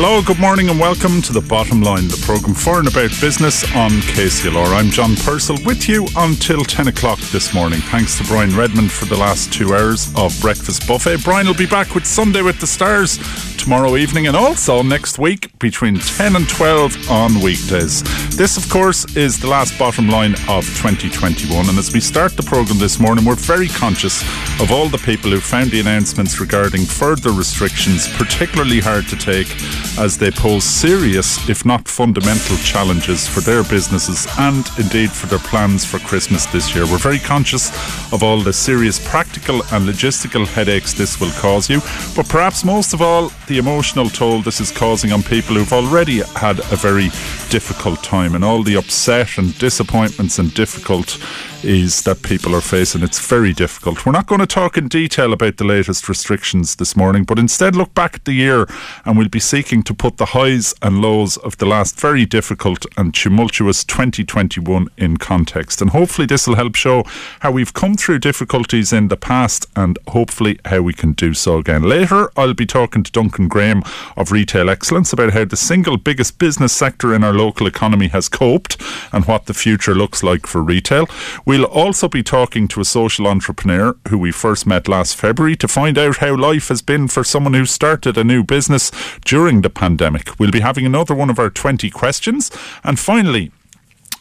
Hello, good morning, and welcome to the Bottom Line, the programme for and about business on KCLR. I'm John Purcell with you until 10 o'clock this morning. Thanks to Brian Redmond for the last two hours of Breakfast Buffet. Brian will be back with Sunday with the Stars tomorrow evening and also next week between 10 and 12 on weekdays. This, of course, is the last Bottom Line of 2021. And as we start the programme this morning, we're very conscious of all the people who found the announcements regarding further restrictions particularly hard to take as they pose serious, if not fundamental, challenges for their businesses and indeed for their plans for Christmas this year. We're very conscious of all the serious practical and logistical headaches this will cause you, but perhaps most of all, the emotional toll this is causing on people who've already had a very difficult time and all the upset and disappointments and difficult is that people are facing. It's very difficult. We're not going to talk in detail about the latest restrictions this morning, but instead look back at the year and we'll be seeking to put the highs and lows of the last very difficult and tumultuous 2021 in context. And hopefully, this will help show how we've come through difficulties in the past and hopefully how we can do so again. Later, I'll be talking to Duncan Graham of Retail Excellence about how the single biggest business sector in our local economy has coped and what the future looks like for retail. We'll also be talking to a social entrepreneur who we first met last February to find out how life has been for someone who started a new business during the pandemic. We'll be having another one of our 20 questions. And finally,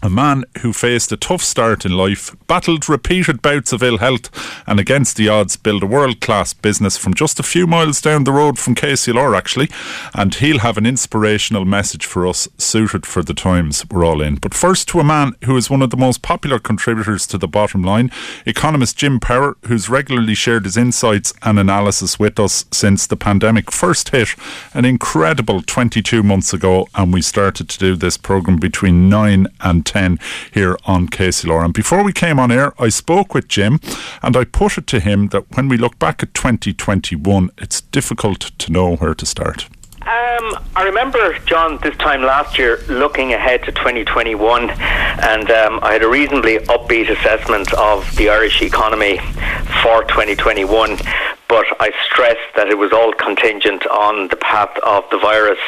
a man who faced a tough start in life, battled repeated bouts of ill health, and against the odds built a world class business from just a few miles down the road from KCLR, actually. And he'll have an inspirational message for us suited for the times we're all in. But first, to a man who is one of the most popular contributors to the bottom line, economist Jim Power, who's regularly shared his insights and analysis with us since the pandemic first hit an incredible 22 months ago. And we started to do this programme between 9 and 10 here on KCLR. And before we came on air, I spoke with Jim and I put it to him that when we look back at 2021, it's difficult to know where to start. Um, I remember, John, this time last year looking ahead to 2021, and um, I had a reasonably upbeat assessment of the Irish economy for 2021 but I stressed that it was all contingent on the path of the virus.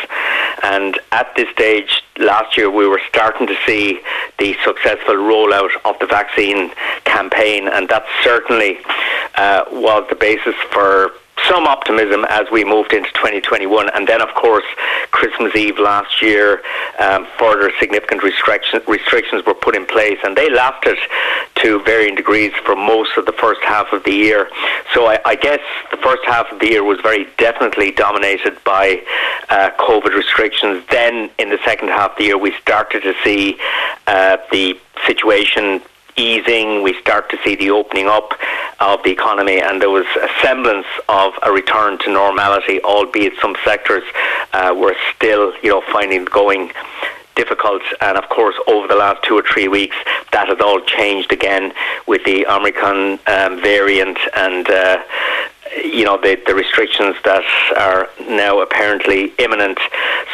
And at this stage, last year, we were starting to see the successful rollout of the vaccine campaign, and that certainly uh, was the basis for some optimism as we moved into 2021. And then, of course, Christmas Eve last year, um, further significant restriction, restrictions were put in place, and they lasted to varying degrees for most of the first half of the year. So I, I guess the first half of the year was very definitely dominated by uh, COVID restrictions. Then, in the second half of the year, we started to see uh, the situation easing, we start to see the opening up of the economy, and there was a semblance of a return to normality, albeit some sectors uh, were still, you know, finding going difficult. And of course, over the last two or three weeks, that has all changed again with the Omicron um, variant and. Uh, you know the, the restrictions that are now apparently imminent.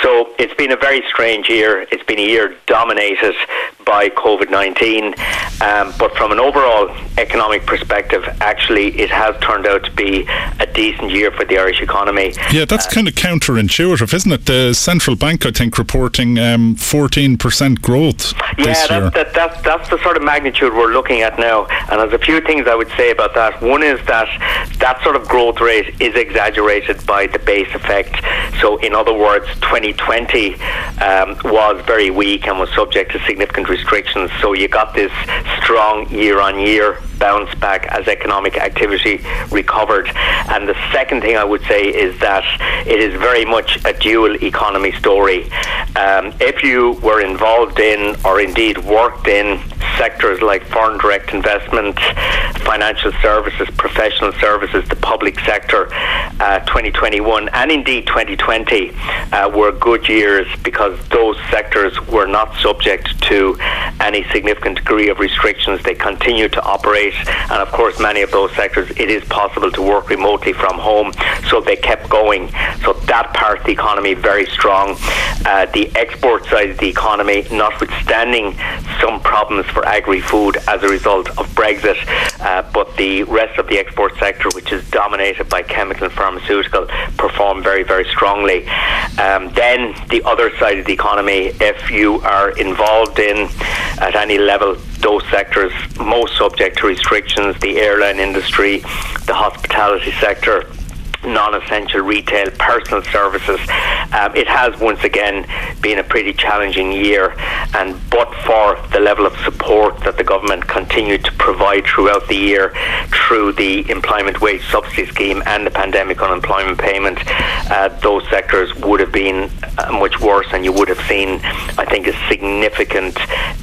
So it's been a very strange year. It's been a year dominated by COVID 19. Um, but from an overall economic perspective, actually, it has turned out to be a decent year for the Irish economy. Yeah, that's uh, kind of counterintuitive, isn't it? The central bank, I think, reporting um, 14% growth. Yeah, that, that, that, that's the sort of magnitude we're looking at now. And there's a few things I would say about that. One is that that sort of growth rate is exaggerated by the base effect. So, in other words, 2020 um, was very weak and was subject to significant restrictions. So you got this strong year on year bounce back as economic activity recovered. And the second thing I would say is that it is very much a dual economy story. Um, if you were involved in or indeed worked in sectors like foreign direct investment, financial services, professional services, the public sector, uh, 2021 and indeed 2020 uh, were good years because those sectors were not subject to any significant degree of restrictions. They continued to operate, and of course, many of those sectors it is possible to work remotely from home, so they kept going. So that part of the economy very strong. Uh, the export side of the economy, notwithstanding some problems for agri-food as a result of Brexit, uh, but the rest of the export sector, which is dominated by chemical and pharmaceutical, performed very, very strongly. Um, then the other side of the economy, if you are involved in at any level those sectors most subject to restrictions, the airline industry, the hospitality sector, non-essential retail, personal services. Um, it has once again been a pretty challenging year, and but for the level of support that the government continued to provide throughout the year through the employment wage subsidy scheme and the pandemic unemployment payment, uh, those sectors would have been uh, much worse, and you would have seen, I think, a significant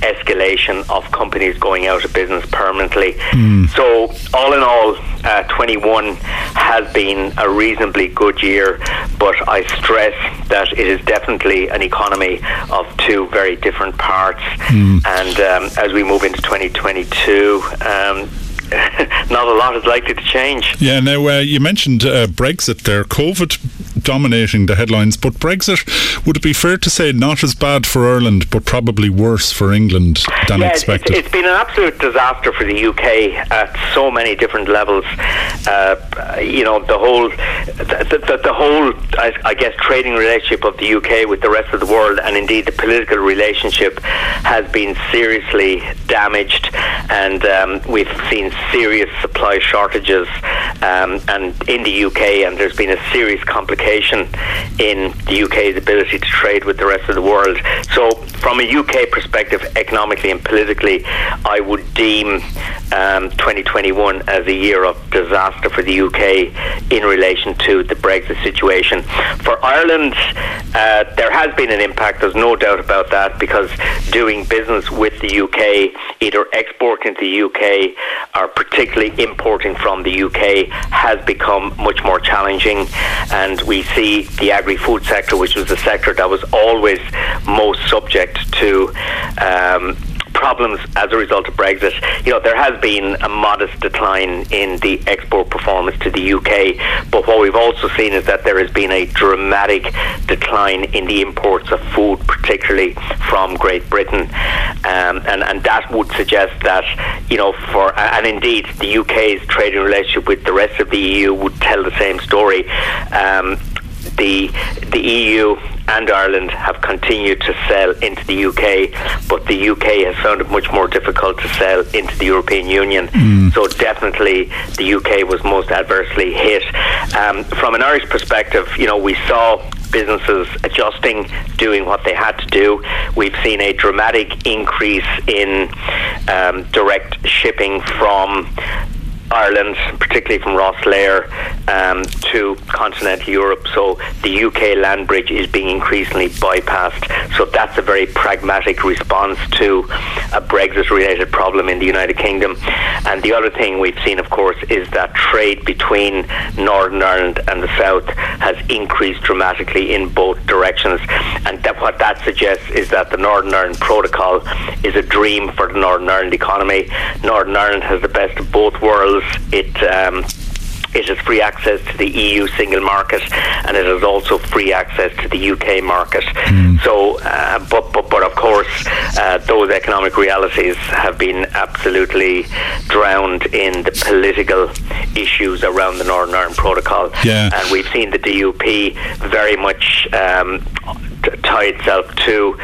escalation of companies going out of business permanently. Mm. So, all in all, uh, 21 has been a reasonably good year, but I stress that it is definitely an economy of two very different parts. Mm. And um, as we move into 2022, um, not a lot is likely to change. Yeah, now uh, you mentioned uh, Brexit there. COVID dominating the headlines, but Brexit, would it be fair to say not as bad for Ireland, but probably worse for England than yeah, expected? It's, it's been an absolute disaster for the UK at so many different levels. Uh, you know, the whole, the, the, the whole, I, I, guess, trading relationship of the UK with the rest of the world, and indeed the political relationship, has been seriously damaged, and um, we've seen serious supply shortages um, and in the UK, and there's been a serious complication in the UK's ability to trade with the rest of the world. So, from a UK perspective, economically and politically, I would deem um, 2021 as a year of disaster for the UK in relation to the Brexit situation. For Ireland, uh, there has been an impact. There's no doubt about that because doing business with the UK, either exporting to the UK or particularly importing from the UK, has become much more challenging. And we see the agri-food sector, which was the sector that was always most subject to um, problems as a result of Brexit. You know, there has been a modest decline in the export performance to the UK, but what we've also seen is that there has been a dramatic decline in the imports of food, particularly from Great Britain, um, and and that would suggest that you know for and indeed the UK's trading relationship with the rest of the EU would tell the same story. Um, the the EU and Ireland have continued to sell into the UK, but the UK has found it much more difficult to sell into the European Union. Mm. So definitely the UK was most adversely hit. Um, from an Irish perspective, you know, we saw businesses adjusting, doing what they had to do. We've seen a dramatic increase in um, direct shipping from Ireland, particularly from Rosslare um, to continental Europe. So the UK land bridge is being increasingly bypassed. So that's a very pragmatic response to a Brexit related problem in the United Kingdom. And the other thing we've seen, of course, is that trade between Northern Ireland and the South has increased dramatically in both directions. And that, what that suggests is that the Northern Ireland Protocol is a dream for the Northern Ireland economy. Northern Ireland has the best of both worlds it um, it has free access to the EU single market, and it has also free access to the UK market. Mm. So, uh, but, but but of course, uh, those economic realities have been absolutely drowned in the political issues around the Northern Ireland Protocol. Yeah. and we've seen the DUP very much. Um, tie itself to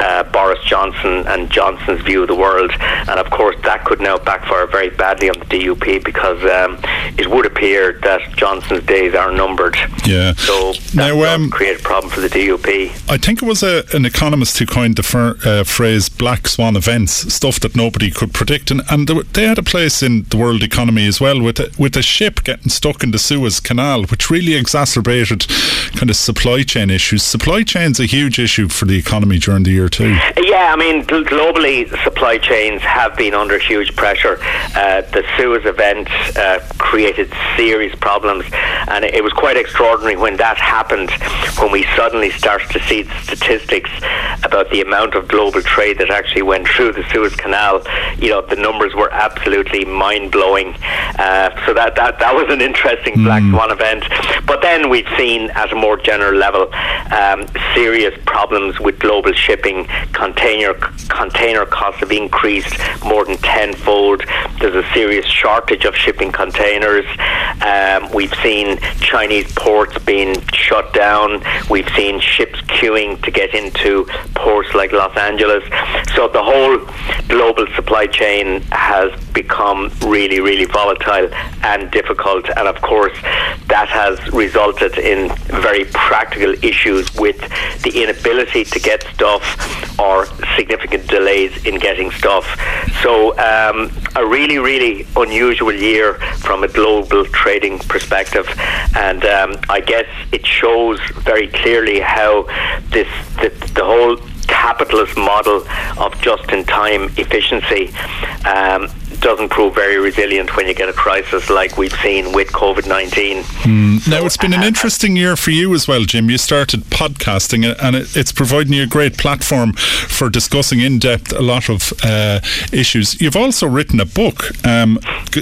uh, Boris Johnson and Johnson's view of the world, and of course that could now backfire very badly on the DUP because um, it would appear that Johnson's days are numbered. Yeah. So that now, um, create a problem for the DUP. I think it was a, an economist who coined the fir- uh, phrase "black swan events," stuff that nobody could predict, and, and they had a place in the world economy as well, with a, with a ship getting stuck in the Suez Canal, which really exacerbated kind of supply chain issues. Supply chain's a huge issue for the economy during the year too. Yeah, I mean, globally, supply chains have been under huge pressure. Uh, the Suez event uh, created serious problems, and it was quite extraordinary when that happened, when we suddenly started to see statistics about the amount of global trade that actually went through the Suez Canal. You know, the numbers were absolutely mind blowing. Uh, so that, that, that was an interesting mm. black swan event. But then we've seen, at a more general level, um, serious problems with global shipping. Container container costs have increased more than tenfold. There's a serious shortage of shipping containers. Um, we've seen Chinese ports being shut down. We've seen ships queuing to get into ports like Los Angeles. So the whole global supply chain has become really, really volatile and difficult. And of course, that has resulted in very practical issues with the inability to get stuff or significant delays in getting stuff. So, um, a really, really unusual year from a global trading perspective. And um, I guess it shows very clearly how this the, the whole capitalist model of just-in-time efficiency um, doesn't prove very resilient when you get a crisis like we've seen with COVID 19. Mm. So, now, it's been an uh, interesting year for you as well, Jim. You started podcasting, and it's providing you a great platform for discussing in depth a lot of uh, issues. You've also written a book um,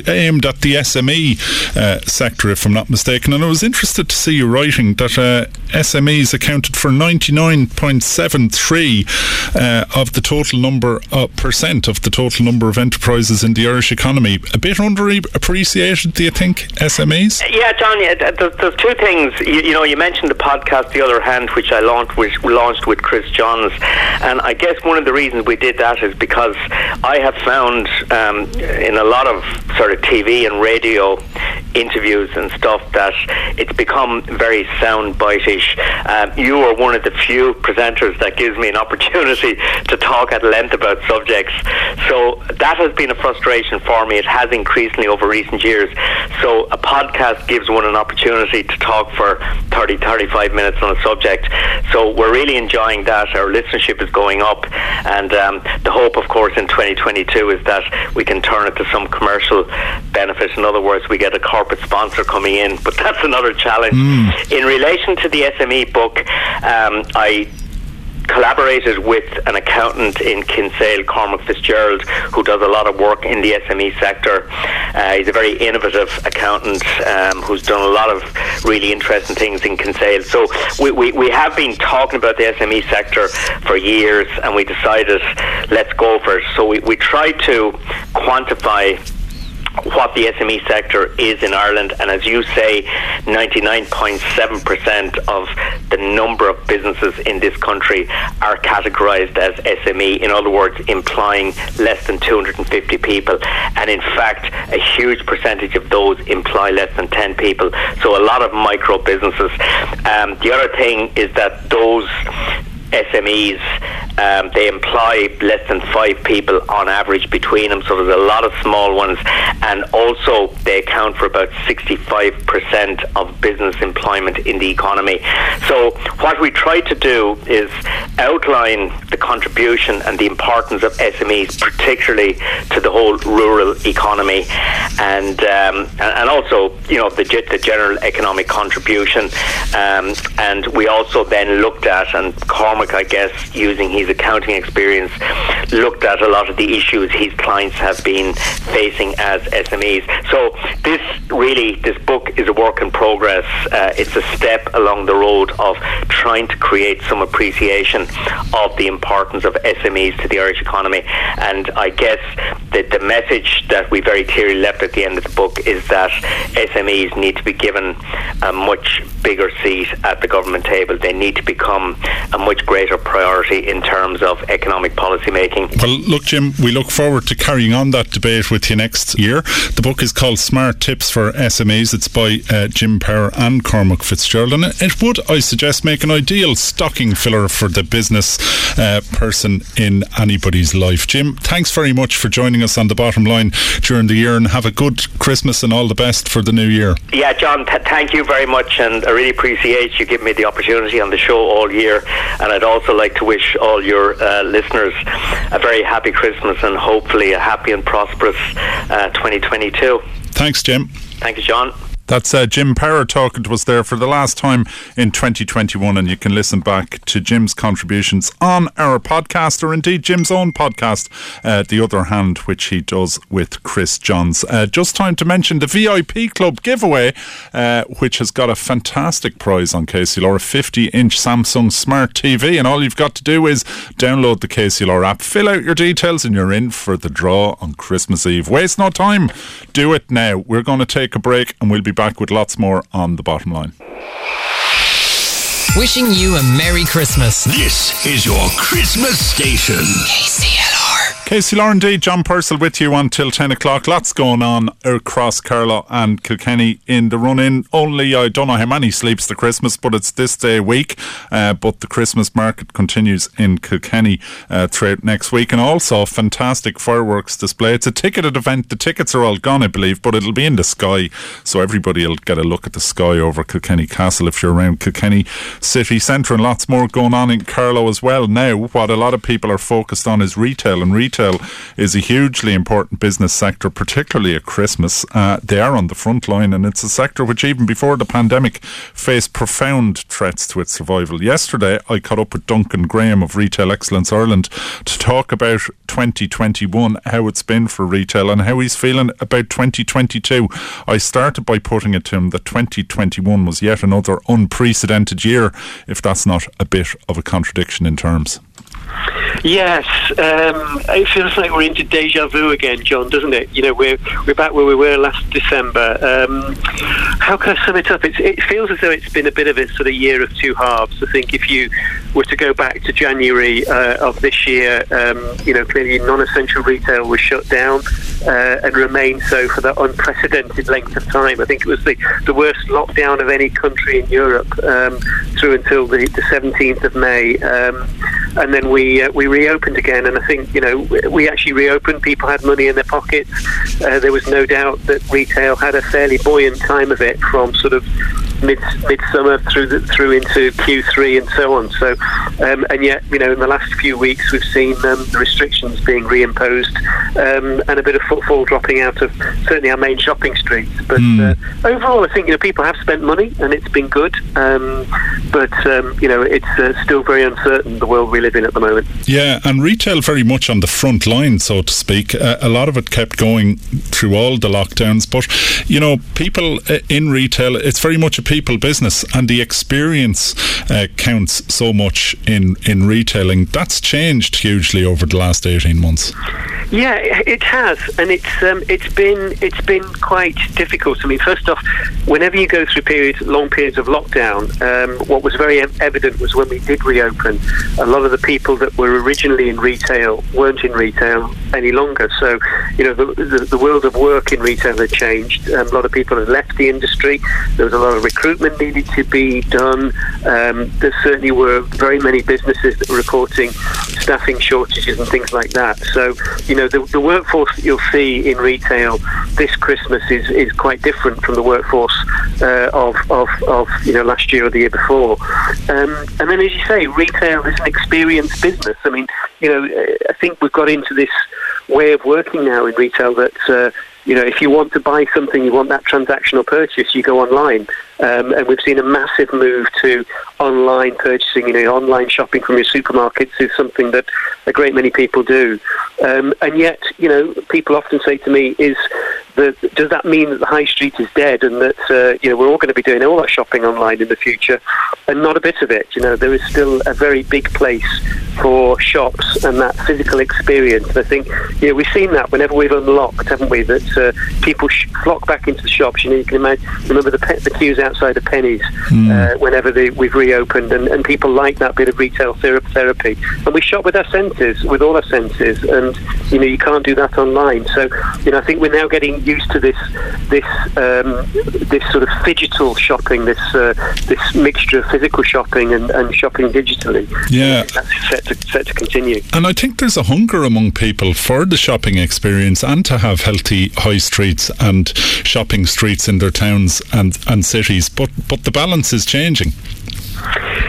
aimed at the SME uh, sector, if I'm not mistaken, and I was interested to see you writing that uh, SMEs accounted for 99.73 uh, of the total number, uh, percent of the total number of enterprises in the Irish economy. A bit underappreciated, do you think, SMEs? Yeah, John, yeah, there's, two things. You, you, know, you mentioned the podcast The Other Hand, which I launched, which launched with Chris Johns. And I guess one of the reasons we did that is because I have found um, in a lot of sort of TV and radio interviews and stuff that it's become very sound biteish. Um, you are one of the few presenters that gives me an opportunity to talk at length about subjects. So that has been a frustration for me. It has increasingly over recent years. So a podcast gives one an opportunity to talk for 30, 35 minutes on a subject. So we're really enjoying that. Our listenership is going up. And um, the hope, of course, in 2022 is that we can turn it to some commercial benefit. In other words, we get a corporate sponsor coming in, but that's another challenge. Mm. In relation to the SME book, um, I collaborated with an accountant in Kinsale, Cormac Fitzgerald, who does a lot of work in the SME sector. Uh, he's a very innovative accountant um, who's done a lot of really interesting things in Kinsale. So we, we, we have been talking about the SME sector for years and we decided let's go for it. So we, we tried to quantify what the SME sector is in Ireland, and as you say, 99.7% of the number of businesses in this country are categorised as SME. In other words, implying less than 250 people, and in fact, a huge percentage of those imply less than 10 people. So a lot of micro businesses. Um, the other thing is that those SMEs, um, they employ less than five people on average between them, so there's a lot of small ones, and also they account for about 65% of business employment in the economy. So, what we try to do is outline the contribution and the importance of SMEs, particularly to the whole rural economy, and um, and also you know the, the general economic contribution, um, and we also then looked at and Cormac I guess, using his accounting experience, looked at a lot of the issues his clients have been facing as SMEs. So this really, this book is a work in progress. Uh, it's a step along the road of trying to create some appreciation of the importance of SMEs to the Irish economy. And I guess that the message that we very clearly left at the end of the book is that SMEs need to be given a much bigger seat at the government table. They need to become a much greater priority in terms of economic policy making making. Well, look, Jim, we look forward to carrying on that debate with you next year. The book is called Smart Tips for SMEs. It's by uh, Jim Power and Cormac Fitzgerald. And it would, I suggest, make an ideal stocking filler for the business uh, person in anybody's life. Jim, thanks very much for joining us on the bottom line during the year and have a good Christmas and all the best for the new year. Yeah, John, th- thank you very much. And I really appreciate you giving me the opportunity on the show all year. And I'd also like to wish all your uh, listeners a very happy Christmas and hopefully a happy and prosperous uh, 2022. Thanks, Jim. Thank you, John. That's uh, Jim Power talking to us there for the last time in 2021, and you can listen back to Jim's contributions on our podcast, or indeed Jim's own podcast, uh, The Other Hand, which he does with Chris Johns. Uh, just time to mention the VIP Club giveaway, uh, which has got a fantastic prize on KCLR, a 50 inch Samsung Smart TV, and all you've got to do is download the KCLR app, fill out your details, and you're in for the draw on Christmas Eve. Waste no time, do it now. We're going to take a break, and we'll be back with lots more on the bottom line. Wishing you a Merry Christmas. This is your Christmas station. KCLR. Casey Lauren D, John Purcell with you until 10 o'clock. Lots going on across Carlow and Kilkenny in the run in. Only, I don't know how many sleeps the Christmas, but it's this day week. Uh, but the Christmas market continues in Kilkenny uh, throughout next week. And also, a fantastic fireworks display. It's a ticketed event. The tickets are all gone, I believe, but it'll be in the sky. So everybody will get a look at the sky over Kilkenny Castle if you're around Kilkenny city centre. And lots more going on in Carlow as well. Now, what a lot of people are focused on is retail and retail retail is a hugely important business sector, particularly at Christmas. Uh, they are on the front line, and it's a sector which, even before the pandemic, faced profound threats to its survival. Yesterday, I caught up with Duncan Graham of Retail Excellence Ireland to talk about 2021, how it's been for retail, and how he's feeling about 2022. I started by putting it to him that 2021 was yet another unprecedented year, if that's not a bit of a contradiction in terms. Yes, um, it feels like we're into deja vu again, John, doesn't it? You know, we're we're back where we were last December. Um, how can I sum it up? It's, it feels as though it's been a bit of a sort of year of two halves. I think if you were to go back to January uh, of this year, um, you know, clearly non-essential retail was shut down uh, and remained so for that unprecedented length of time. I think it was the, the worst lockdown of any country in Europe um, through until the, the 17th of May, um, and then we uh, we reopened again. And I think you know we actually reopened. People had money in their pockets. Uh, there was no doubt that retail had a fairly buoyant time of it from sort of mid midsummer through the, through into Q3 and so on. So, um, and yet you know in the last few weeks we've seen um, the restrictions being reimposed um, and a bit of footfall dropping out of certainly our main shopping streets. But mm. uh, overall, I think you know people have spent money and it's been good. Um, but um, you know it's uh, still very uncertain the world we live in at the moment. Yeah, and retail very much on the front line, so to speak. Uh, a lot of it kept going through all the lockdowns, but you know people uh, in retail, it's very much a people business, and the experience uh, counts so much in in retailing. That's changed hugely over the last eighteen months. Yeah, it has, and it's um, it's been it's been quite difficult. I mean, first off, whenever you go through periods, long periods of lockdown, um, what was very evident was when we did reopen, a lot of the people that were originally in retail weren't in retail any longer. So, you know, the, the, the world of work in retail had changed. Um, a lot of people had left the industry. There was a lot of recruitment needed to be done. Um, there certainly were very many businesses that were reporting staffing shortages and things like that. So, you know, the, the workforce that you'll see in retail this Christmas is, is quite different from the workforce uh, of, of, of, you know, last year or the year before. Um, and then, as you say, retail is an experienced business. I mean, you know, I think we've got into this way of working now in retail that uh, you know, if you want to buy something, you want that transactional purchase, you go online. Um, and we've seen a massive move to online purchasing. You know, online shopping from your supermarkets is something that a great many people do. Um, and yet, you know, people often say to me, "Is that does that mean that the high street is dead and that uh, you know we're all going to be doing all our shopping online in the future?" And not a bit of it. You know, there is still a very big place for shops and that physical experience. And I think, you know, we've seen that whenever we've unlocked, haven't we? That uh, people sh- flock back into the shops. You know, you can imagine, remember the, pe- the queues outside of Penneys mm. uh, whenever they, we've reopened, and, and people like that bit of retail therapy. And we shop with our senses, with all our senses, and you know you can't do that online. So you know I think we're now getting used to this this um, this sort of digital shopping, this uh, this mixture of physical shopping and, and shopping digitally. Yeah, that's set to set to continue. And I think there's a hunger among people for the shopping experience and to have healthy high streets and shopping streets in their towns and, and cities. But but the balance is changing.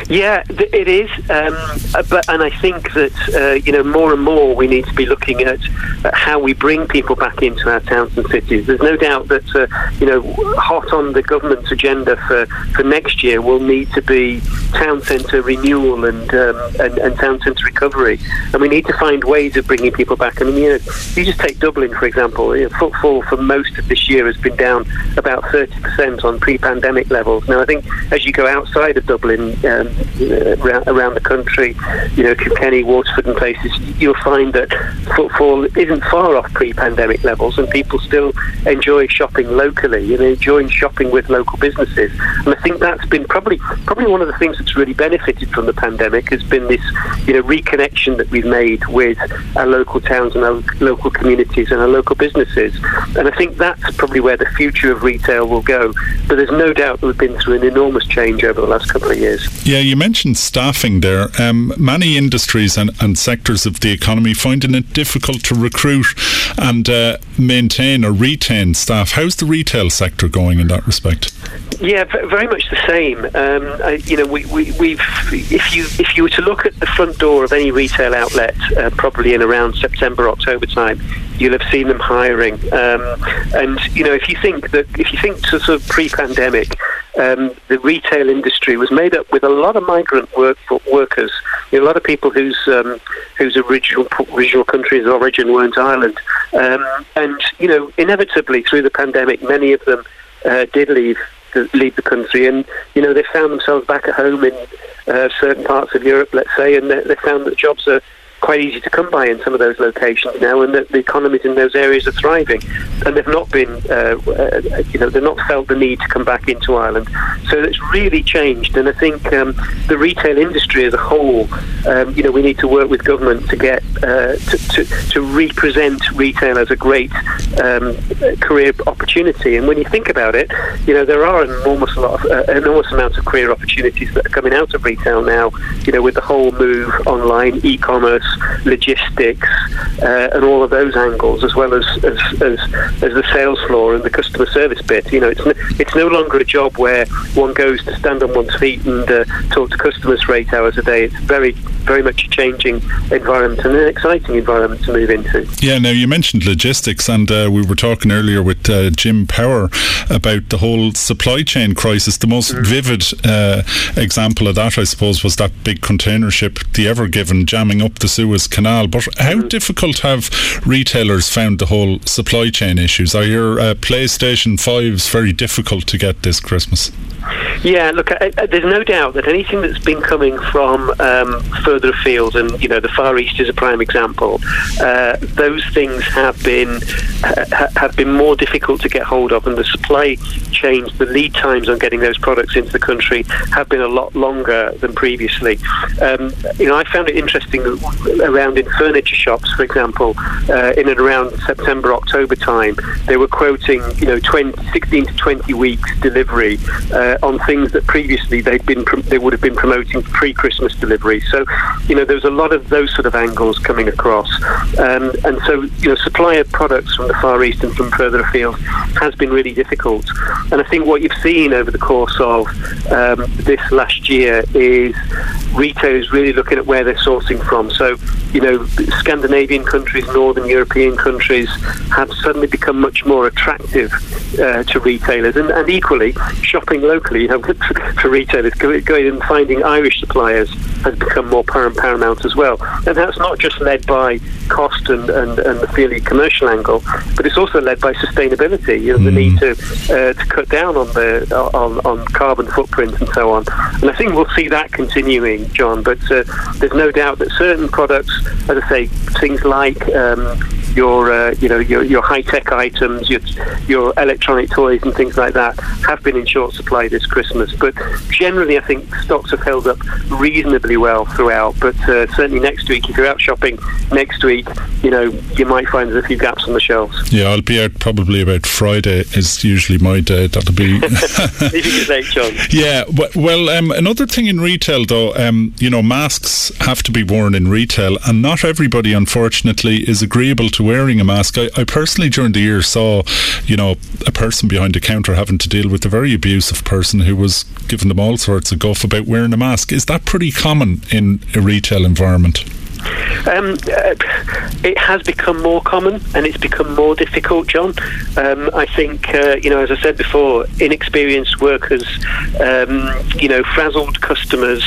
Yeah, it is, um, uh, but and I think that uh, you know more and more we need to be looking at, how we bring people back into our towns and cities. There's no doubt that uh, you know hot on the government's agenda for, for next year will need to be town centre renewal and, um, and, and town centre recovery, and we need to find ways of bringing people back. I mean, you know, you just take Dublin for example. You know, footfall for most of this year has been down about 30% on pre-pandemic levels. Now I think as you go outside of Dublin. Um, around, around the country, you know, Kilkenny, Waterford and places, you'll find that footfall isn't far off pre-pandemic levels and people still enjoy shopping locally and enjoying shopping with local businesses. And I think that's been probably probably one of the things that's really benefited from the pandemic has been this, you know, reconnection that we've made with our local towns and our local communities and our local businesses. And I think that's probably where the future of retail will go. But there's no doubt that we've been through an enormous change over the last couple of years. Yeah, you mentioned staffing there. Um, many industries and, and, sectors of the economy finding it difficult to recruit and uh, maintain or retain staff. How's the retail sector going in that respect? Yeah, very much the same. Um, you know, we, we, we've if you if you were to look at the front door of any retail outlet, uh, probably in around September October time, you'll have seen them hiring. Um, and you know, if you think that if you think to sort of pre-pandemic, um, the retail industry was made up with a lot of migrant work workers, you know, a lot of people whose um, whose original original countries of origin weren't Ireland, um, and you know, inevitably through the pandemic, many of them uh, did leave the, leave the country, and you know, they found themselves back at home in uh, certain parts of Europe, let's say, and they, they found that jobs are quite easy to come by in some of those locations now, and that the economies in those areas are thriving, and they've not been, uh, uh, you know, they've not felt the need to come back into Ireland. So it's really changed, and I think um, the retail industry as a whole, um, you know, we need to work with government to get uh, to, to, to, represent retail as a great um, career opportunity. And when you think about it, you know, there are an enormous lot of, uh, enormous amounts of career opportunities that are coming out of retail now. You know, with the whole move online, e-commerce logistics, uh, and all of those angles, as well as, as, as, as, the sales floor and the customer service bit. You know, it's, it's no longer a job where one goes to stand on one's feet and uh, talk to customers for eight hours a day. It's very, very much a changing environment and an exciting environment to move into. Yeah, now you mentioned logistics, and uh, we were talking earlier with uh, Jim Power about the whole supply chain crisis. The most mm. vivid uh, example of that, I suppose, was that big container ship, the Ever Given, jamming up the Suez Canal. But how mm. difficult have retailers found the whole supply chain issues? Are your uh, PlayStation 5s very difficult to get this Christmas? Yeah, look, I, I, there's no doubt that anything that's been coming from um, further afield, and you know, the Far East is a prime example. Uh, those things have been uh, have been more difficult to get hold of, and the supply chains, the lead times on getting those products into the country have been a lot longer than previously. Um, you know, I found it interesting around in furniture shops, for example, uh, in and around September, October time, they were quoting, you know, 20, 16 to 20 weeks delivery uh, on things that previously they'd been they would have been promoting pre-Christmas delivery. So, you know, there's a lot of those sort of angles coming across, um, and so you know, supply of products from the Far East and from further afield has been really difficult. And I think what you've seen over the course of um, this last year is retailers really looking at where they're sourcing from. So, you know, Scandinavian countries, Northern European countries have suddenly become much more attractive uh, to retailers, and, and equally shopping locally, know, for retailers going and finding Irish suppliers has become more paramount as well. And that's not just led by cost and, and, and the fairly commercial angle, but it's also led by sustainability. You know, mm. the need to uh, to cut down on the on, on carbon footprint and so on. And I think we'll see that continuing, John. But uh, there's no doubt that certain products, as I say, things like um, your uh, you know your, your high tech items, your your electronic toys and things like that have been in short supply this Christmas. But generally, I think stocks have held up reasonably well throughout. But uh, certainly next week, if you're out shopping next week, you know you might find there's a few gaps on the shelves. Yeah, I'll be out probably about Friday. Is usually my day. That'll be. Yeah. Well, um, another thing in retail, though, um, you know, masks have to be worn in retail, and not everybody, unfortunately, is agreeable to wearing a mask. I, I personally, during the year, saw, you know, a person behind the counter having to deal with a very abusive person who was giving them all sorts of guff about wearing a mask. Is that pretty common in a retail environment? Um, uh, it has become more common and it's become more difficult, John. Um, I think, uh, you know, as I said before, inexperienced workers, um, you know, frazzled customers,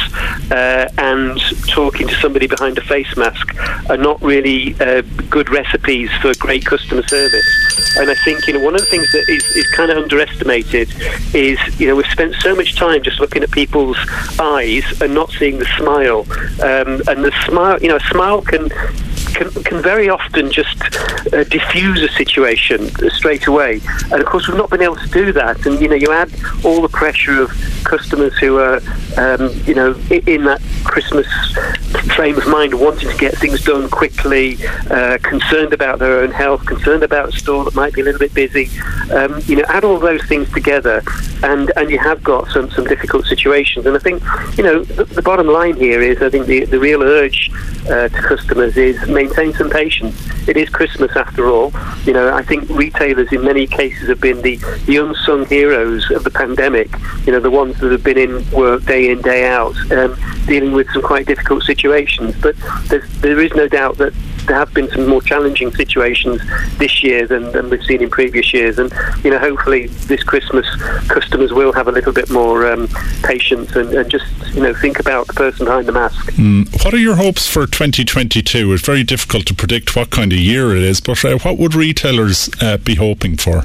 uh, and talking to somebody behind a face mask are not really uh, good recipes for great customer service. And I think, you know, one of the things that is, is kind of underestimated is, you know, we've spent so much time just looking at people's eyes and not seeing the smile. Um, and the smile, you know, smile can can, can very often just uh, diffuse a situation straight away. And of course, we've not been able to do that. And you know, you add all the pressure of customers who are, um, you know, in that Christmas frame of mind, wanting to get things done quickly, uh, concerned about their own health, concerned about a store that might be a little bit busy. Um, you know, add all those things together, and and you have got some some difficult situations. And I think, you know, the, the bottom line here is, I think the the real urge uh, to customers is maintain some patience. It is Christmas after all. You know, I think retailers in many cases have been the, the unsung heroes of the pandemic. You know, the ones that have been in work day in, day out, um, dealing with some quite difficult situations. But there is no doubt that there have been some more challenging situations this year than, than we've seen in previous years. And, you know, hopefully this Christmas customers will have a little bit more um, patience and, and, just, you know, think about the person behind the mask. Mm. What are your hopes for 2022? It's very difficult to predict what kind of year it is, but uh, what would retailers uh, be hoping for?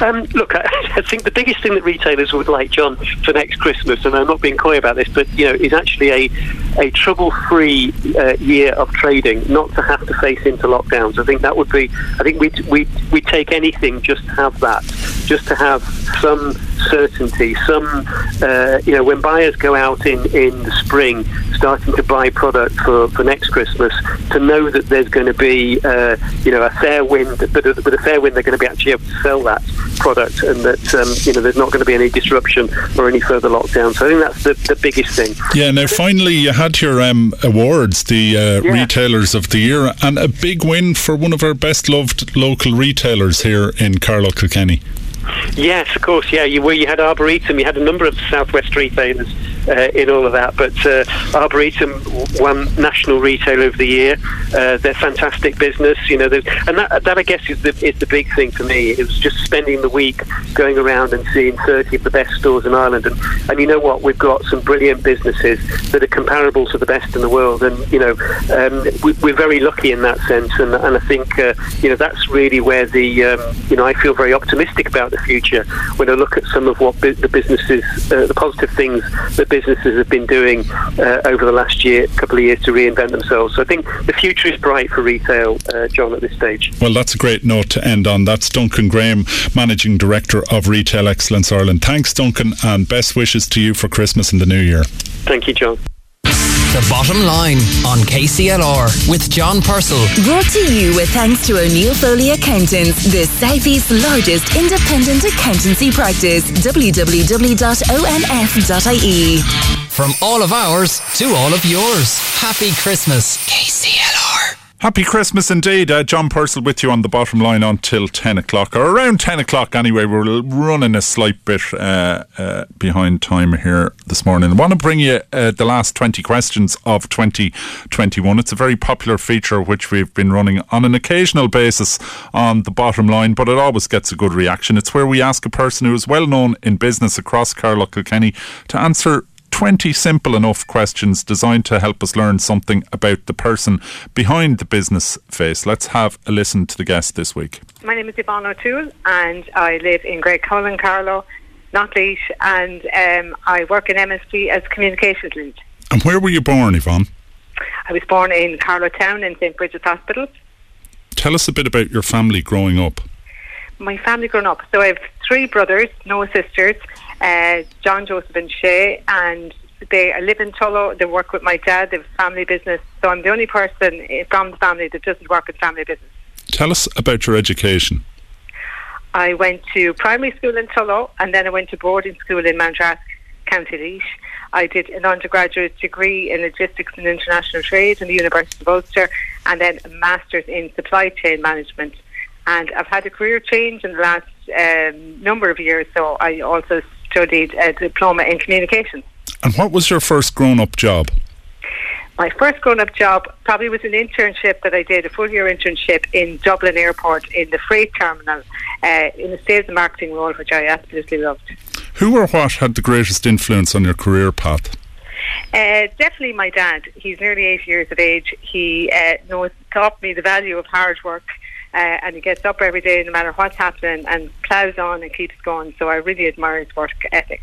Um, look, I, I, think the biggest thing that retailers would like, John, for next Christmas, and I'm not being coy about this, but you know, is actually a a trouble-free uh, year of trading, not to have to face into lockdowns. I think that would be. I think we we we take anything just to have that, just to have some certainty, some uh, you know, when buyers go out in in the spring, starting to buy product for for next Christmas, to know that there's going to be uh, you know a fair wind, but with a fair wind, they're going to be actually able to sell that product, and that um, you know there's not going to be any disruption or any further lockdown. So I think that's the, the biggest thing. Yeah. Now, finally, you had your um, awards, the uh, yeah. retailers of the year, and a big win for one of our best loved local retailers here in Carlow Kilkenny. Yes, of course. Yeah, you were. You had Arboretum. You had a number of Southwest retailers in all of that. But uh, Arboretum won National Retailer of the Year. Uh, they're fantastic business, you know, and that, that I guess is the is the big thing for me. It was just spending the week going around and seeing 30 of the best stores in Ireland, and and you know what, we've got some brilliant businesses that are comparable to the best in the world, and you know, um, we, are very lucky in that sense, and and I think uh, you know that's really where the um, you know I feel very optimistic about the future when I look at some of what bu- the businesses, uh, the positive things that businesses have been doing uh, over the last year, couple of years to reinvent themselves. So I think the future is bright for retail, uh, John, at this stage. Well, that's a great note to end on. That's Duncan Graham, Managing Director of Retail Excellence Ireland. Thanks, Duncan, and best wishes to you for Christmas and the New Year. Thank you, John. The Bottom Line on KCLR with John Purcell. Brought to you with thanks to O'Neill Foley Accountants, the Southeast's largest independent accountancy practice. www.onf.ie. From all of ours to all of yours. Happy Christmas, KCLR. Happy Christmas indeed. Uh, John Purcell with you on the bottom line until 10 o'clock, or around 10 o'clock anyway. We're running a slight bit uh, uh, behind time here this morning. I want to bring you uh, the last 20 questions of 2021. It's a very popular feature which we've been running on an occasional basis on the bottom line, but it always gets a good reaction. It's where we ask a person who is well known in business across Carlow Kilkenny to answer 20 simple enough questions designed to help us learn something about the person behind the business face. Let's have a listen to the guest this week. My name is Yvonne O'Toole and I live in Graiguecullen, Carlow, Knockleash, and um, I work in MSD as communications lead. And where were you born, Yvonne? I was born in Carlow Town in St. Bridget's Hospital. Tell us a bit about your family growing up. My family growing up. So I have three brothers, no sisters, uh, John, Joseph, and Shay, and they live in Tullow. They work with my dad. They have a family business. So I'm the only person from the family that doesn't work in family business. Tell us about your education. I went to primary school in Tullow, and then I went to boarding school in Mandrask, County Laois. I did an undergraduate degree in logistics and international trade in the University of Ulster, and then a master's in supply chain management. And I've had a career change in the last um, number of years, so I also studied a diploma in communication. And what was your first grown up job? My first grown up job probably was an internship that I did, a full year internship in Dublin Airport in the freight terminal uh, in a sales and marketing role, which I absolutely loved. Who or what had the greatest influence on your career path? Uh, definitely my dad. He's nearly 80 years of age. He uh, knows, taught me the value of hard work. Uh, and he gets up every day no matter what's happening and ploughs on and keeps going. So I really admire his work ethic.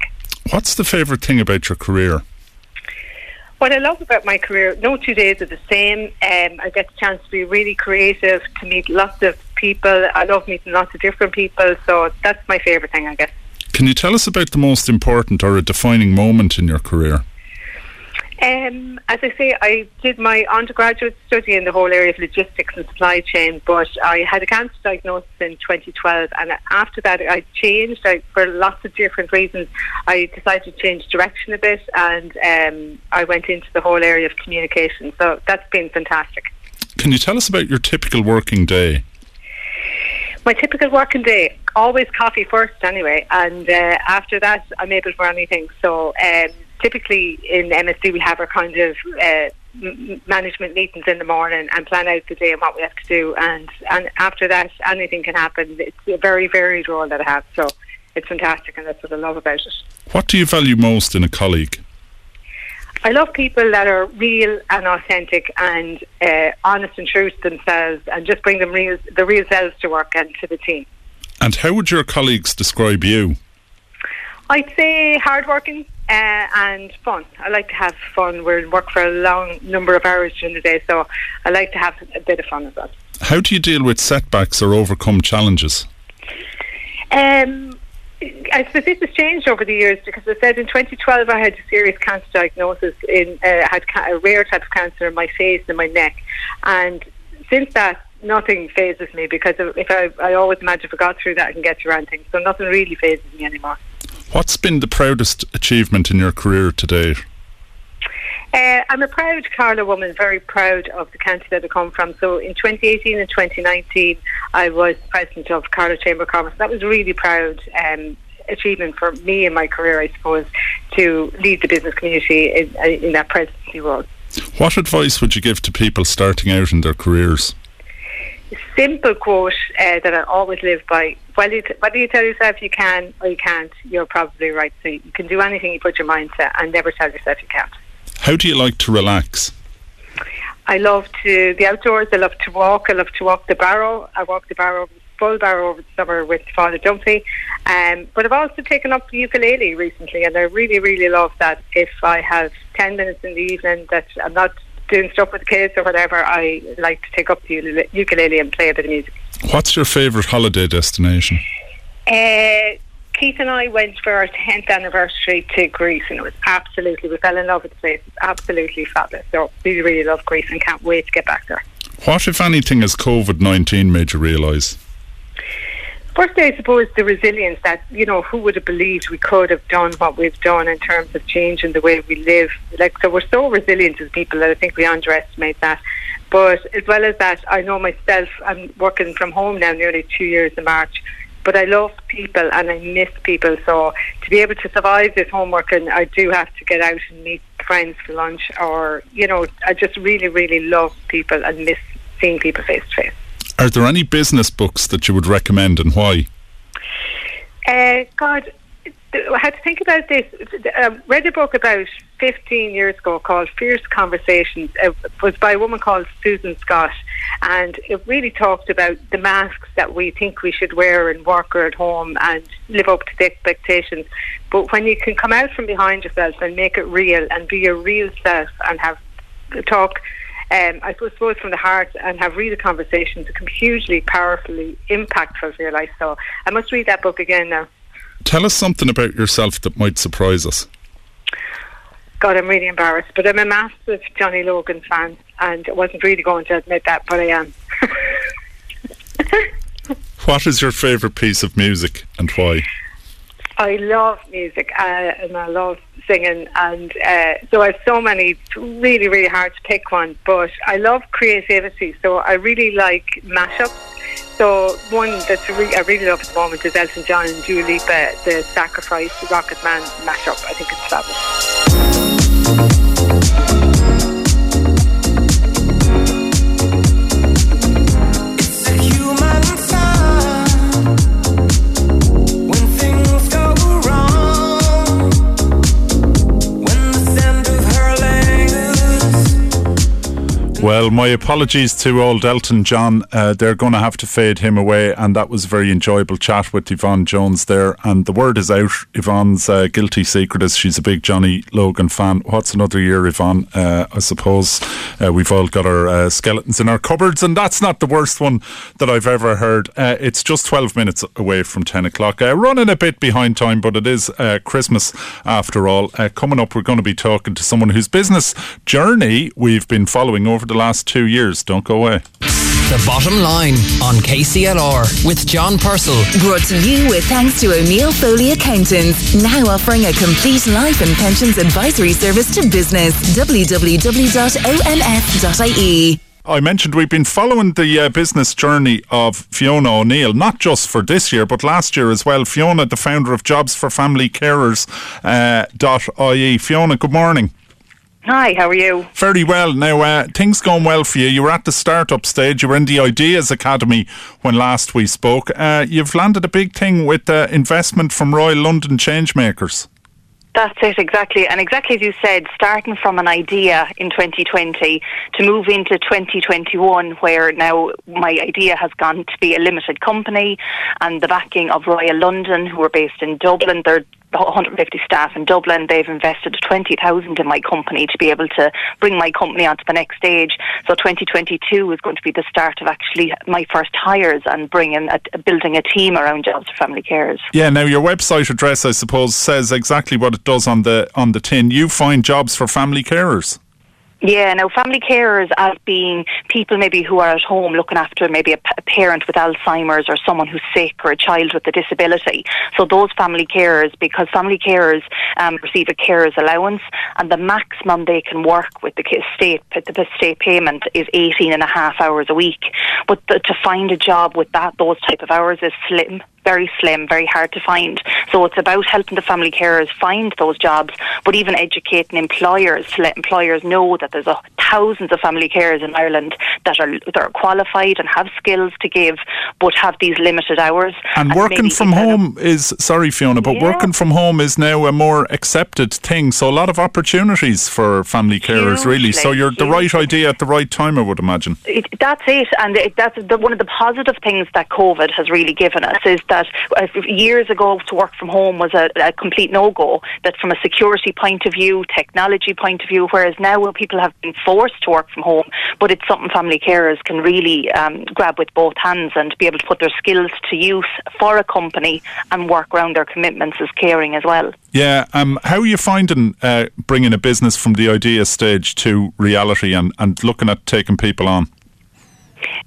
What's the favourite thing about your career? What I love about my career, no two days are the same. Um, I get the chance to be really creative, to meet lots of people. I love meeting lots of different people. So that's my favourite thing, I guess. Can you tell us about the most important or a defining moment in your career? Um, as I say, I did my undergraduate study in the whole area of logistics and supply chain, but I had a cancer diagnosis in 2012, and after that, I changed I, for lots of different reasons. I decided to change direction a bit, and um, I went into the whole area of communication. So that's been fantastic. Can you tell us about your typical working day? My typical working day, always coffee first anyway, and uh, after that, I'm able for anything. So. Um, typically in MSD we have our kind of uh, management meetings in the morning and plan out the day and what we have to do. And and after that, anything can happen. It's a very varied role that I have, so it's fantastic, and that's what I love about it. What do you value most in a colleague? I love people that are real and authentic and uh, honest and true to themselves, and just bring them real, the real selves to work and to the team. And how would your colleagues describe you? I'd say hardworking, uh, and fun. I like to have fun. We work for a long number of hours during the day, so I like to have a bit of fun as well. How do you deal with setbacks or overcome challenges? Um, I suppose this has changed over the years because I said in 2012 I had a serious cancer diagnosis. In uh, had ca- a rare type of cancer in my face and my neck, and since that nothing phases me because if I, I always imagine if I got through that I can get around things, So nothing really phases me anymore. What's been the proudest achievement in your career to date? Uh, I'm a proud Carlow woman, very proud of the county that I come from. So in 2018 and 2019, I was president of Carlow Chamber of Commerce. That was a really proud um, achievement for me in my career, I suppose, to lead the business community in, in that presidency role. What advice would you give to people starting out in their careers? Simple quote uh, that I always live by. Whether you, t- whether you tell yourself you can or you can't, you're probably right. So you can do anything you put your mind to and never tell yourself you can't. How do you like to relax? I love to the outdoors. I love to walk. I love to walk the barrow. I walk the barrow, full barrow over the summer with Father Dumpy. Um, but I've also taken up the ukulele recently, and I really, really love that. If I have ten minutes in the evening that I'm not doing stuff with the kids or whatever, I like to take up the ukulele and play a bit of music. What's your favourite holiday destination? Uh, Keith and I went for our 10th anniversary to Greece and it was absolutely, we fell in love with the place. It's absolutely fabulous. So really, really love Greece and can't wait to get back there. What, if anything, has COVID 19 made you realise? Firstly, I suppose the resilience that, you know, who would have believed we could have done what we've done in terms of changing the way we live. Like, so we're so resilient as people that I think we underestimate that. But as well as that, I know myself, I'm working from home now nearly two years in March. But I love people and I miss people. So to be able to survive this homework, and I do have to get out and meet friends for lunch, or, you know, I just really, really love people and miss seeing people face to face. Are there any business books that you would recommend and why? Uh, God, I had to think about this. I um, read a book about 15 years ago called Fierce Conversations. It was by a woman called Susan Scott. And it really talked about the masks that we think we should wear in work or at home and live up to the expectations. But when you can come out from behind yourself and make it real and be your real self and have talk um, I suppose from the heart and have real conversations that can hugely, powerfully impactful for your life. So I must read that book again now. Tell us something about yourself that might surprise us. God, I'm really embarrassed, but I'm a massive Johnny Logan fan, and I wasn't really going to admit that, but I am. what is your favourite piece of music and why? I love music uh, and I love singing, and uh, so I have so many. It's really, really hard to pick one, but I love creativity. So I really like mashups. So one that's re- I really love at the moment is Elton John and Dua Lipa, the Sacrifice, Rocket Man mashup. I think it's fabulous. Well, my apologies to old Elton John. Uh, they're going to have to fade him away, and that was a very enjoyable chat with Yvonne Jones there. And the word is out. Yvonne's uh, guilty secret is she's a big Johnny Logan fan. What's another year, Yvonne? Uh, I suppose uh, we've all got our uh, skeletons in our cupboards, and that's not the worst one that I've ever heard. Uh, it's just 12 minutes away from 10 o'clock. running a bit behind time, but it is Christmas after all. coming up, we're going to be talking to someone whose business journey we've been following over the the last two years. Don't go away. The bottom line on KCLR with John Purcell. Brought to you with thanks to O'Neill Foley Accountants, now offering a complete life and pensions advisory service to business. www.onf.ie. I mentioned we've been following the uh, business journey of Fiona O'Neill, not just for this year, but last year as well. Fiona, the founder of Jobs for Family Carers uh, .ie. Fiona, good morning. Hi, how are you? Very well. Now, uh, things going well for you. You were at the startup stage. You were in the Ideas Academy when last we spoke. Uh, you've landed a big thing with uh, investment from Royal London Changemakers. That's it, exactly. And exactly as you said, starting from an idea in 2020 to move into 2021, where now my idea has gone to be a limited company and the backing of Royal London, who are based in Dublin. They're 150 staff in Dublin. They've invested 20,000 in my company to be able to bring my company onto the next stage. So 2022 is going to be the start of actually my first hires and bringing a, building a team around jobs for family carers. Yeah. Now your website address, I suppose, says exactly what it does on the on the tin. You find jobs for family carers. Yeah, now family carers as being people maybe who are at home looking after maybe a, p- a parent with Alzheimer's or someone who's sick or a child with a disability. So those family carers, because family carers um, receive a carers allowance and the maximum they can work with the state the state payment is 18 and a half hours a week. But the, to find a job with that those type of hours is slim very slim, very hard to find. So it's about helping the family carers find those jobs, but even educating employers to let employers know that there's a, thousands of family carers in Ireland that are that are qualified and have skills to give, but have these limited hours. And, and working from home is sorry, Fiona, but yeah. working from home is now a more accepted thing. So a lot of opportunities for family carers, hugely, really. So you're hugely. the right idea at the right time, I would imagine. It, that's it, and it, that's the, one of the positive things that COVID has really given us is that that uh, years ago to work from home was a, a complete no go. That from a security point of view, technology point of view, whereas now people have been forced to work from home, but it's something family carers can really um, grab with both hands and be able to put their skills to use for a company and work around their commitments as caring as well. Yeah, um, how are you finding uh, bringing a business from the idea stage to reality and, and looking at taking people on?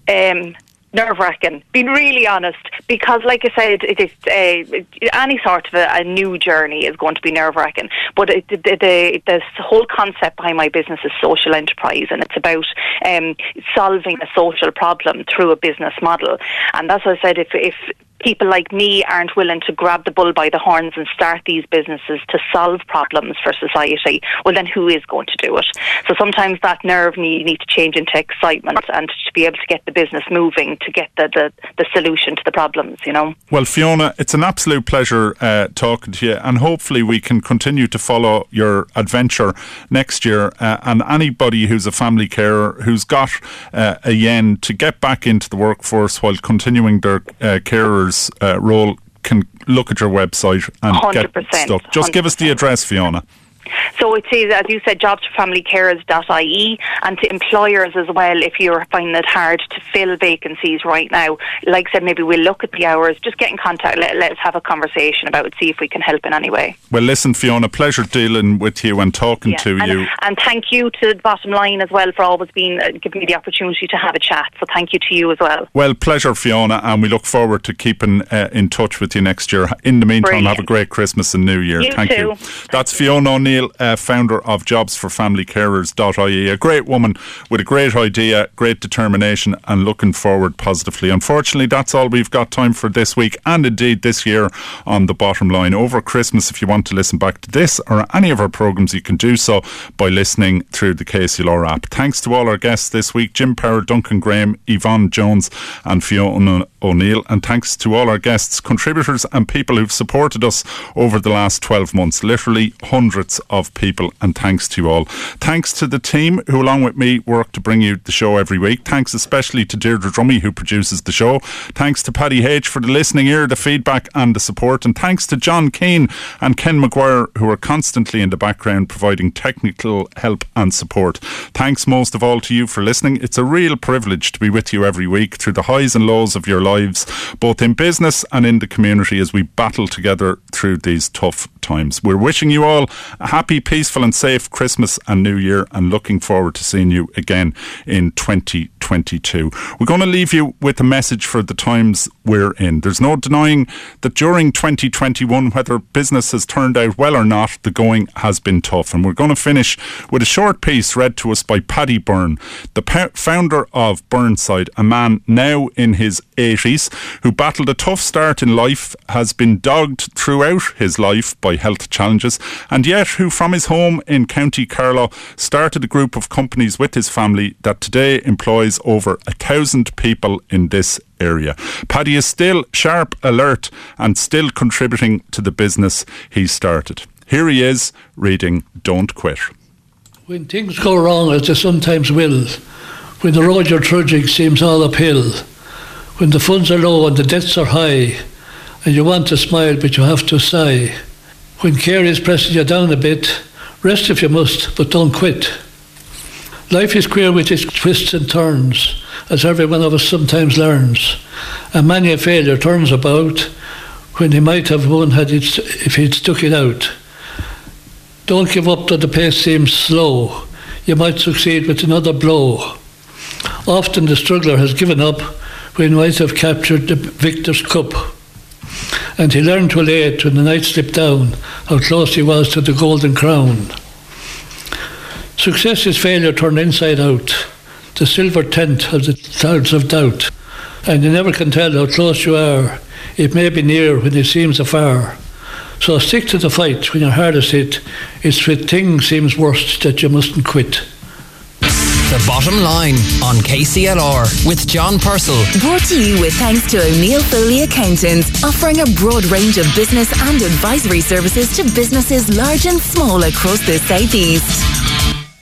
Um, nerve wracking. Being really honest, because like I said, it is uh, any sort of a, a, new journey is going to be nerve wracking. But it, the, the, the whole concept behind my business is social enterprise, and it's about um, solving a social problem through a business model. And that's what I said. If if people like me aren't willing to grab the bull by the horns and start these businesses to solve problems for society, well, then who is going to do it? So sometimes that nerve you need to change into excitement and to be able to get the business moving to get the, the, the solution to the problems, you know. Well, Fiona, it's an absolute pleasure uh, talking to you, and hopefully we can continue to follow your adventure next year. Uh, and anybody who's a family carer who's got uh, a yen to get back into the workforce while continuing their uh, carers uh, role can look at your website and 100%, get stuff. Just 100%. give us the address, Fiona. So it is, as you said, jobsforfamilycarers.ie and to employers as well if you're finding it hard to fill vacancies right now. Like I said, maybe we'll look at the hours, just get in contact, let, let's have a conversation about it, see if we can help in any way. Well, listen, Fiona, pleasure dealing with you and talking yeah. to and, you. And thank you to the bottom line as well for always being uh, giving me the opportunity to have a chat. So thank you to you as well. Well, pleasure, Fiona, and we look forward to keeping uh, in touch with you next year. In the meantime, Brilliant. have a great Christmas and New Year. You thank too. you. That's Fiona O'Neill, uh, founder of jobsforfamilycarers.ie. A great woman with a great idea, great determination, and looking forward positively. Unfortunately, that's all we've got time for this week and indeed this year on the bottom line. Over Christmas, if you want to listen back to this or any of our programmes, you can do so by listening through the KCLR app. Thanks to all our guests this week Jim Power, Duncan Graham, Yvonne Jones, and Fiona O'Neill. And thanks to all our guests, contributors, and people who've supported us over the last 12 months. Literally hundreds of people, and thanks to you all. Thanks to the team who, along with me, work to bring you the show every week. Thanks especially to Deirdre Dromey, who produces the show. Thanks to Paddy H for the listening ear, the feedback, and the support. And thanks to John Keane and Ken McGuire, who are constantly in the background providing technical help and support. Thanks most of all to you for listening. It's a real privilege to be with you every week through the highs and lows of your lives, both in business and in the community as we battle together through these tough times. We're wishing you all a happy, peaceful, and safe Christmas and New Year and looking forward to seeing you again in 2022. We're going to leave you with a message for the times we're in. There's no denying that during 2021, whether business has turned out well or not, the going has been tough. And we're going to finish with a short piece read to us by Paddy Byrne, the founder of Burnside, a man now in his 80s who battled a tough start in life, has been dogged throughout his life by health challenges, and yet who from his home in County Carlow started a group of companies with his family that today employs over a thousand people in this area. Paddy is still sharp, alert, and still contributing to the business he started. Here he is reading Don't Quit. When things go wrong, as they sometimes will, when the road you're trudging seems all uphill, when the funds are low and the debts are high, and you want to smile but you have to sigh, when care is pressing you down a bit, rest if you must, but don't quit. Life is queer with its twists and turns, as every one of us sometimes learns, and many a failure turns about when he might have won had it, if he'd stuck it out. Don't give up though the pace seems slow. You might succeed with another blow. Often the struggler has given up when he might have captured the victor's cup and he learned too late when the night slipped down how close he was to the golden crown. Success is failure turned inside out, the silver tent of the clouds of doubt, and you never can tell how close you are. It may be near when it seems afar. So stick to the fight when your hardest hit. It's when things seems worst that you mustn't quit. The Bottom Line on KCLR with John Purcell. Brought to you with thanks to O'Neill Foley Accountants, offering a broad range of business and advisory services to businesses large and small across the Southeast.